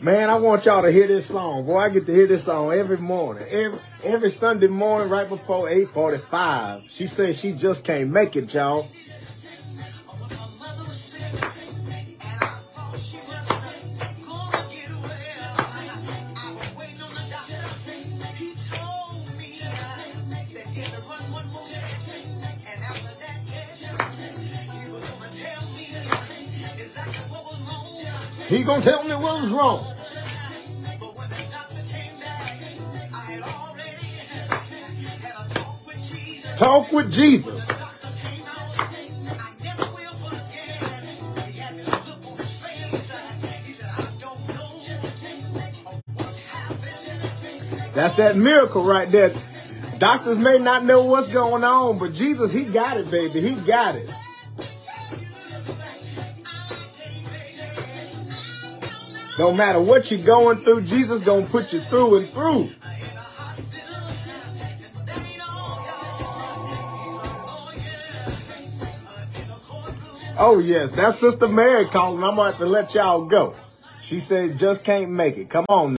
Man, I want y'all to hear this song. Boy, I get to hear this song every morning. Every every Sunday morning right before 845. She says she just can't make it, y'all. He gonna tell me what was wrong. Talk with Jesus. That's that miracle right there. Doctors may not know what's going on, but Jesus, he got it, baby. He got it. No matter what you're going through, Jesus gonna put you through and through. Oh yes, that's Sister Mary calling. I'm gonna have to let y'all go. She said just can't make it. Come on.